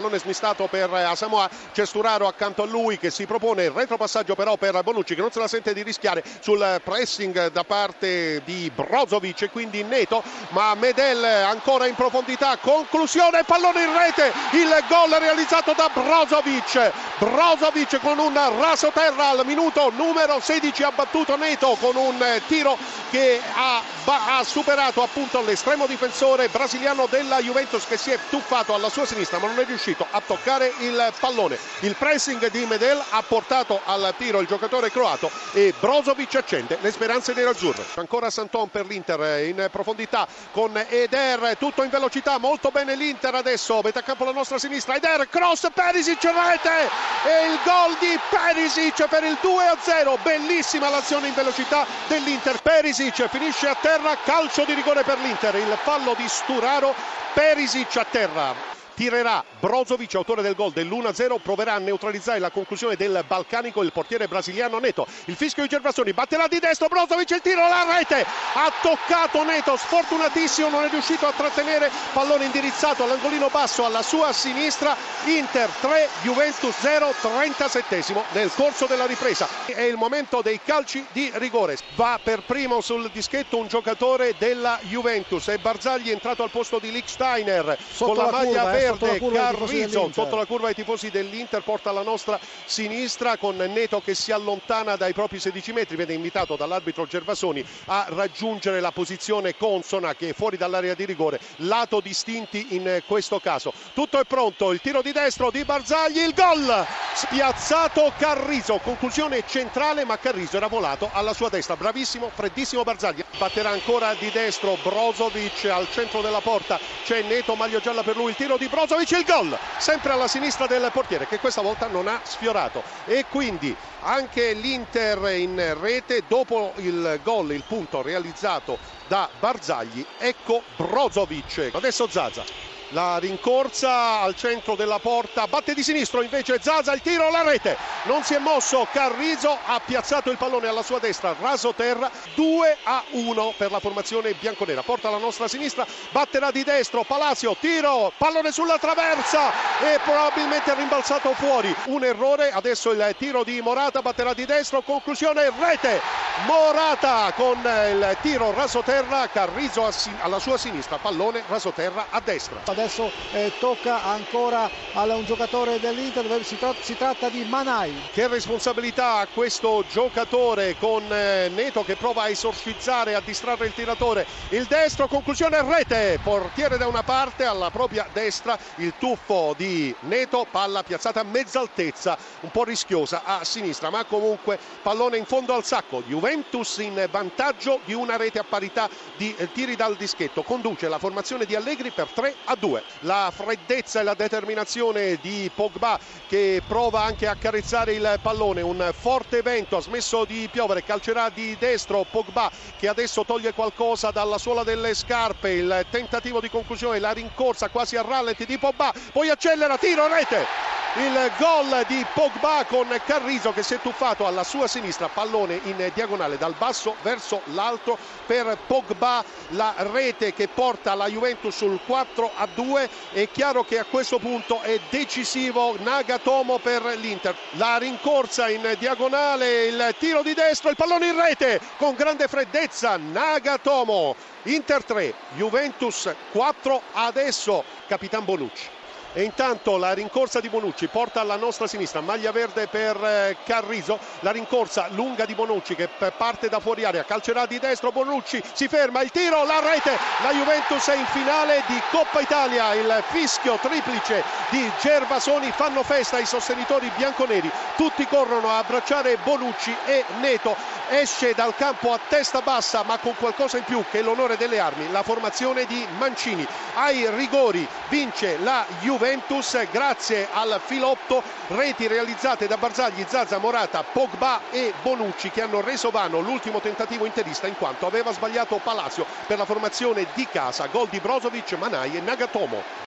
Non è smistato per Asamoa, c'è Sturaro accanto a lui che si propone. Il retropassaggio però per Bonucci che non se la sente di rischiare sul pressing da parte di Brozovic e quindi Neto, ma Medel ancora in profondità, conclusione, pallone in rete, il gol realizzato da Brozovic, Brozovic con un raso terra al minuto numero 16 ha battuto Neto con un tiro che ha, ha superato appunto l'estremo difensore brasiliano della Juventus che si è tuffato alla sua sinistra ma non è riuscito a toccare il pallone. Il pressing di Medel ha portato al tiro il giocatore croato e Brozovic accende le speranze dei Razzurri. Ancora Santon per l'Inter in profondità con Eder, tutto in velocità, molto bene l'Inter adesso, metà campo la nostra sinistra, Eder, cross, Perisic, rete e il gol di Perisic per il 2-0, bellissima l'azione in velocità dell'Inter, Perisic finisce a terra, calcio di rigore per l'Inter, il fallo di Sturaro, Perisic a terra tirerà Brozovic, autore del gol dell'1-0, proverà a neutralizzare la conclusione del balcanico il portiere brasiliano Neto. Il fischio di Gervasoni batterà di destro, Brozovic il tiro, la rete, ha toccato Neto, sfortunatissimo, non è riuscito a trattenere, pallone indirizzato all'angolino basso alla sua sinistra, Inter 3, Juventus 0, 37 nel corso della ripresa. È il momento dei calci di rigore. Va per primo sul dischetto un giocatore della Juventus, è Barzagli entrato al posto di Licksteiner con la, la maglia curva, verde Carrizzo sotto la curva ai tifosi dell'Inter porta alla nostra sinistra con Neto che si allontana dai propri 16 metri viene invitato dall'arbitro Gervasoni a raggiungere la posizione consona che è fuori dall'area di rigore lato distinti in questo caso. Tutto è pronto il tiro di destro di Barzagli il gol spiazzato Carrizo conclusione centrale ma Carrizo era volato alla sua destra bravissimo freddissimo Barzagli. Batterà ancora di destro Brozovic al centro della porta. C'è Neto maglia gialla per lui il tiro di Brozovic il gol. Sempre alla sinistra del portiere che questa volta non ha sfiorato. E quindi anche l'Inter in rete dopo il gol il punto realizzato da Barzagli ecco Brozovic. Adesso Zaza la rincorsa al centro della porta batte di sinistro invece Zaza il tiro la rete. Non si è mosso Carrizo ha piazzato il pallone alla sua destra raso terra 2 a 1 per la formazione bianconera. Porta alla nostra sinistra batterà di destro Palacio tiro pallone sulla traversa e probabilmente rimbalzato fuori. Un errore adesso il tiro di Morata batterà di destro conclusione rete Morata con il tiro rasoterra Carrizo alla sua sinistra pallone rasoterra a destra. Adesso eh, tocca ancora a un giocatore dell'Inter si, tra si, tratta di Manai. Che responsabilità ha questo giocatore con eh, Neto che prova a esorcizzare a distrarre il tiratore. Il destro conclusione rete portiere da una parte alla propria destra il tuffo di Neto palla piazzata a mezza altezza un po' rischiosa a sinistra ma comunque pallone in fondo al sacco. Juventus in vantaggio di una rete a parità di eh, tiri dal dischetto conduce la formazione di Allegri per 3 a 2 2. La freddezza e la determinazione di Pogba che prova anche a carezzare il pallone. Un forte vento ha smesso di piovere, calcerà di destro Pogba che adesso toglie qualcosa dalla suola delle scarpe. Il tentativo di conclusione, la rincorsa quasi a rallenti di Pogba, poi accelera, tiro, rete il gol di Pogba con Carrizo che si è tuffato alla sua sinistra, pallone in diagonale dal basso verso l'alto per Pogba, la rete che porta la Juventus sul 4 a 2. È chiaro che a questo punto è decisivo Nagatomo per l'Inter. La rincorsa in diagonale, il tiro di destro, il pallone in rete con grande freddezza. Nagatomo, Inter 3, Juventus 4, adesso Capitan Bonucci e intanto la rincorsa di Bonucci porta alla nostra sinistra maglia verde per eh, Carrizo la rincorsa lunga di Bonucci che parte da fuori area calcerà di destro Bonucci si ferma il tiro la rete la Juventus è in finale di Coppa Italia il fischio triplice di Gervasoni fanno festa i sostenitori bianconeri tutti corrono a abbracciare Bonucci e Neto esce dal campo a testa bassa ma con qualcosa in più che l'onore delle armi la formazione di Mancini ai rigori vince la Juventus grazie al filotto reti realizzate da Barzagli, Zaza, Morata, Pogba e Bonucci che hanno reso vano l'ultimo tentativo interista in quanto aveva sbagliato Palacio per la formazione di casa. Gol di Brozovic, Manai e Nagatomo